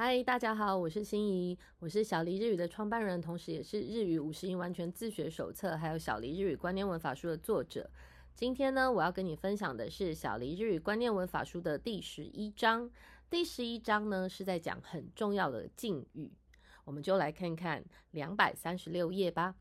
嗨，大家好，我是心怡，我是小黎日语的创办人，同时也是日语五十音完全自学手册，还有小黎日语观念文法书的作者。今天呢，我要跟你分享的是小黎日语观念文法书的第十一章。第十一章呢，是在讲很重要的敬语。我们就来看看两百三十六页吧。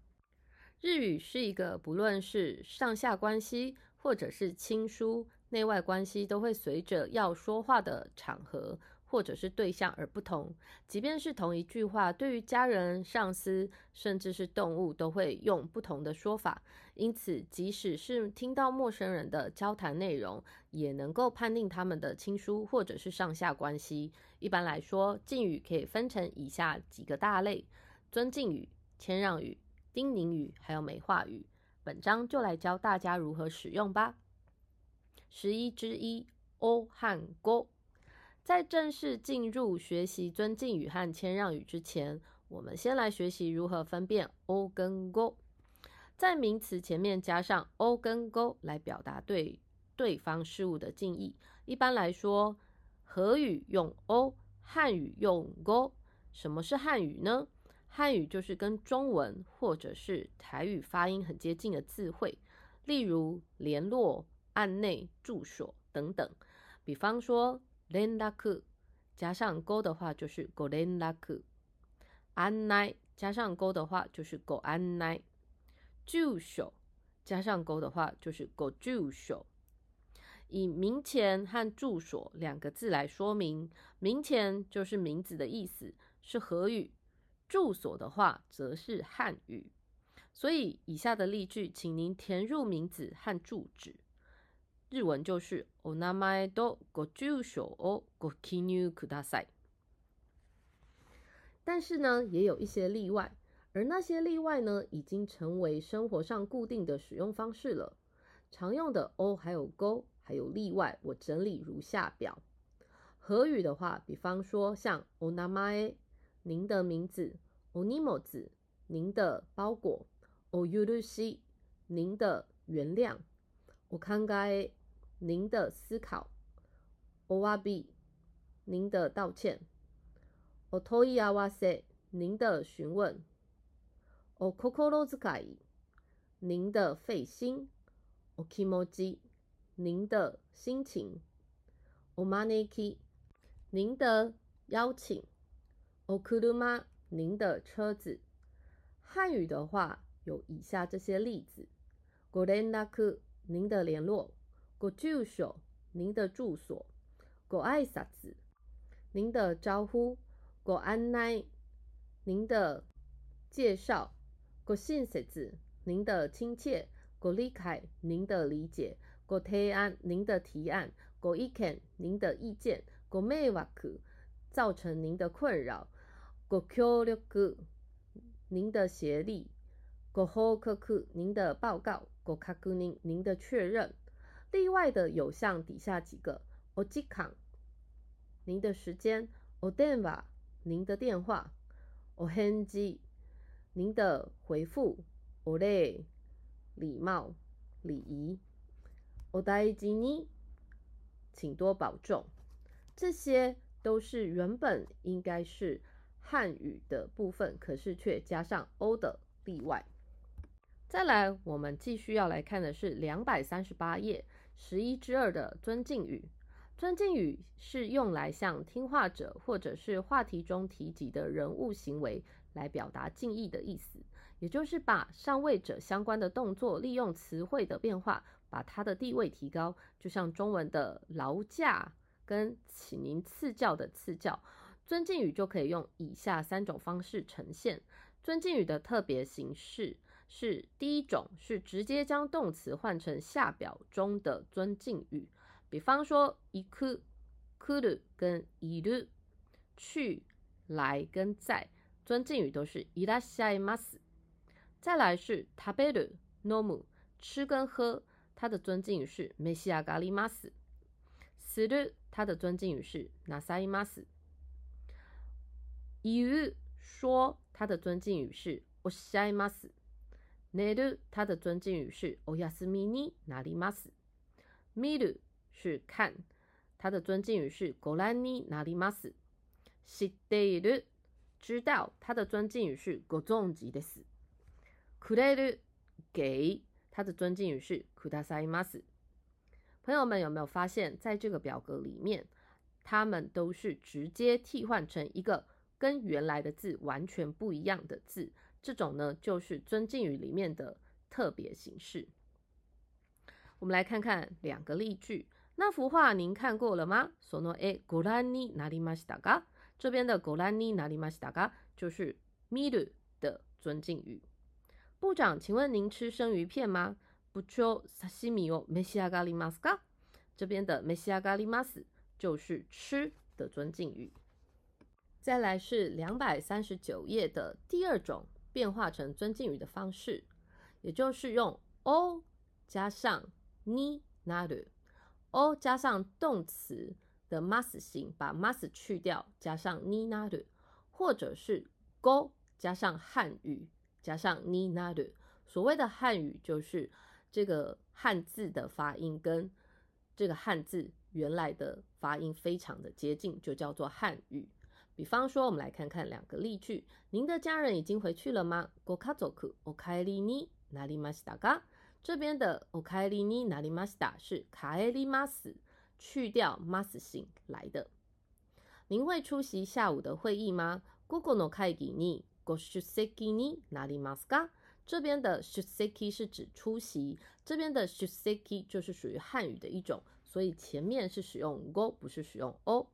日语是一个不论是上下关系，或者是亲疏、内外关系，都会随着要说话的场合。或者是对象而不同，即便是同一句话，对于家人、上司，甚至是动物，都会用不同的说法。因此，即使是听到陌生人的交谈内容，也能够判定他们的亲疏或者是上下关系。一般来说，敬语可以分成以下几个大类：尊敬语、谦让语、叮咛语，还有美化语。本章就来教大家如何使用吧。十一之一，o 和 go。在正式进入学习尊敬语和谦让语之前，我们先来学习如何分辨 o 跟 go。在名词前面加上 o 跟 go 来表达对对方事物的敬意。一般来说，和语用 o，汉语用 go。什么是汉语呢？汉语就是跟中文或者是台语发音很接近的字汇，例如联络、案内、住所等等。比方说。連絡。加上勾的话就是 go 連絡，案内加上勾的话就是 go 案内，住所。加上勾的话就是 go 住所。以名前和住所两个字来说明，名前就是名字的意思，是和语；住所的话则是汉语。所以以下的例句，请您填入名字和住址。日文就是お名前とご住所をご記入ください。但是呢，也有一些例外，而那些例外呢，已经成为生活上固定的使用方式了。常用的 o 还有 go 还有例外，我整理如下表。和语的话，比方说像お名前，您的名字；お荷物，您的包裹；お許し，您的原谅；お考え。 您的思考，o w a b 您的道歉，otoi awase，您的询问，okokorozukai，您的费心，okimoji，您的心情，omaneki，您的邀请，okuruma，您的车子。汉语的话有以下这些例子：gorendaku，您的联络。ご住所，您的住所；ご挨拶，您的招呼；ご案内，您的介绍；ご親切，您的亲切；ご理解，您的理解；ご提案，您的提案；ご意見，您的意見；ご迷惑，造成您的困扰；ご協力，您的协力；ご報告，您的报告；ご確認，您的确认。 例外的有像底下几个：o j i k a 您的时间；o denva，您的电话；o henji，您的回复；o le，礼貌、礼仪；o daijini，请多保重。这些都是原本应该是汉语的部分，可是却加上 o 的例外。再来，我们继续要来看的是两百三十八页十一之二的尊敬语。尊敬语是用来向听话者或者是话题中提及的人物行为来表达敬意的意思，也就是把上位者相关的动作利用词汇的变化，把它的地位提高。就像中文的劳驾跟请您赐教的赐教，尊敬语就可以用以下三种方式呈现。尊敬语的特别形式。是第一种，是直接将动词换成下表中的尊敬语，比方说行く、来る跟いる，去、来跟在，尊敬语都是いらっしゃいます。再来是食べる、飲む，吃跟喝，它的尊敬语是召し上がります。する，它的尊敬语是なさいます。言う，说，它的尊敬语是おっしゃいます。 寝る，它的尊敬语是おやすみになります。見る是看，它的尊敬语是ご覧になります。 知っている，知道，它的尊敬语是ご存知です。くれる，给，它的尊敬语是くださいます。朋友们有没有发现，在这个表格里面，它们都是直接替换成一个跟原来的字完全不一样的字？ 这种呢，就是尊敬语里面的特别形式。我们来看看两个例句。那幅画您看过了吗？その絵ご覧になりましたか？这边的ご覧になりましたか就是見る的尊敬语。部长，请问您吃生鱼片吗？部長、刺身を召し上がりますか？这边的召し上がります就是吃的尊敬语。再来是两百三十九页的第二种 变化成尊敬语的方式，也就是用 o 加上になる。o 加上动词的 must 形，把 must 去掉，加上 ni naru，或者是 go 加上汉语，加上 ni naru。所谓的汉语就是这个汉字的发音跟这个汉字原来的发音非常的接近，就叫做汉语。 比方说，我们来看看两个例句：您的家人已经回去了吗？go kazoku okai ni narimashita ga。这边的 okai ni narimashita 是 kaeri mas 去掉 mas 形来的。您会出席下午的会议吗？Google no kaigi ni go shuseki ni narimasu ka？这边的 shuseki 是指出席，这边的 shuseki 就是属于汉语的一种，所以前面是使用 go，不是使用 o。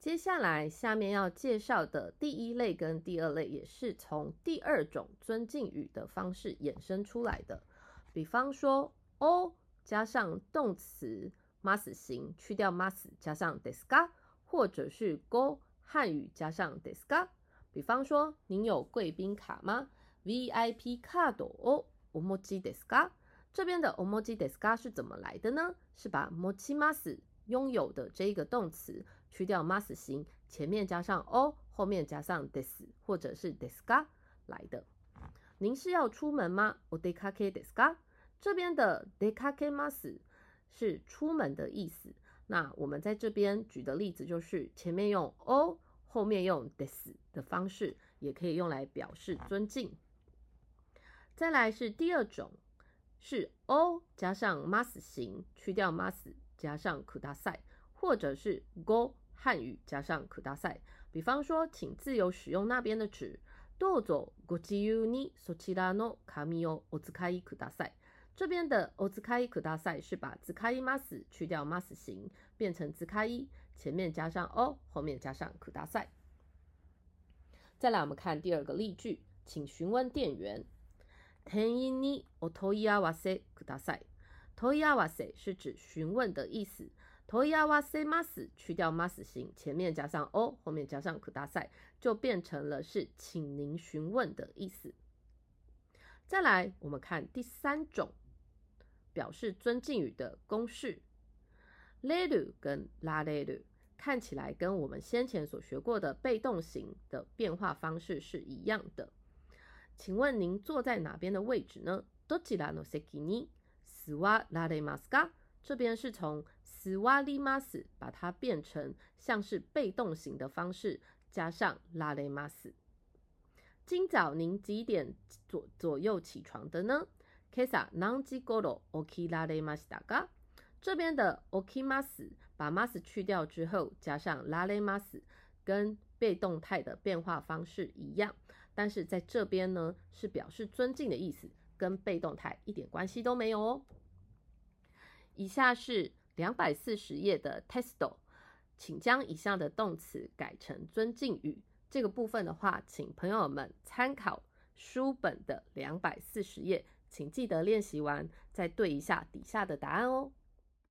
接下来，下面要介绍的第一类跟第二类，也是从第二种尊敬语的方式衍生出来的。比方说，o 加上动词 mas 形，去掉 mas，加上 desuka，或者是 go 汉语加上 desuka。比方说，您有贵宾卡吗？VIP 卡多哦，omoji deska。这边的 omoji deska 是怎么来的呢？是把 mochi mas 拥有的这一个动词。去掉 mas 形，前面加上 o，后面加上 des 或者是 deska 来的。您是要出门吗？odekake deska。这边的 dekake mas 是出门的意思。那我们在这边举的例子就是前面用 o，后面用 des 的方式，也可以用来表示尊敬。再来是第二种，是 o 加上 mas 形，去掉 mas，加上 kudasai。或者是 go 汉语加上可大赛，比方说，请自由使用那边的纸。どうぞご自由にそちらの紙をお使いください。这边的お使いください是把使います去掉 must 形，变成使い，前面加上 o，后面加上ください。再来，我们看第二个例句，请询问店员。店員にお問い合わせください。問い合わせ是指询问的意思。 头一哇塞 mas 去掉 mas 形，前面加上 o，后面加上可大赛，就变成了是请您询问的意思。再来，我们看第三种表示尊敬语的公式，leru 跟 la leru 看起来跟我们先前所学过的被动型的变化方式是一样的。请问您坐在哪边的位置呢？どちらの席に座られますか？ 这边是从 s w a l i mas 把它变成像是被动型的方式，加上 la le mas。今早您几点左左右起床的呢？Kesa nanji goro oki la le mas da ga。这边的 oki mas 把 mas 去掉之后，加上 la le mas，跟被动态的变化方式一样，但是在这边呢是表示尊敬的意思，跟被动态一点关系都没有哦。以下是两百四十页的 testo，请将以下的动词改成尊敬语。这个部分的话，请朋友们参考书本的两百四十页，请记得练习完再对一下底下的答案哦。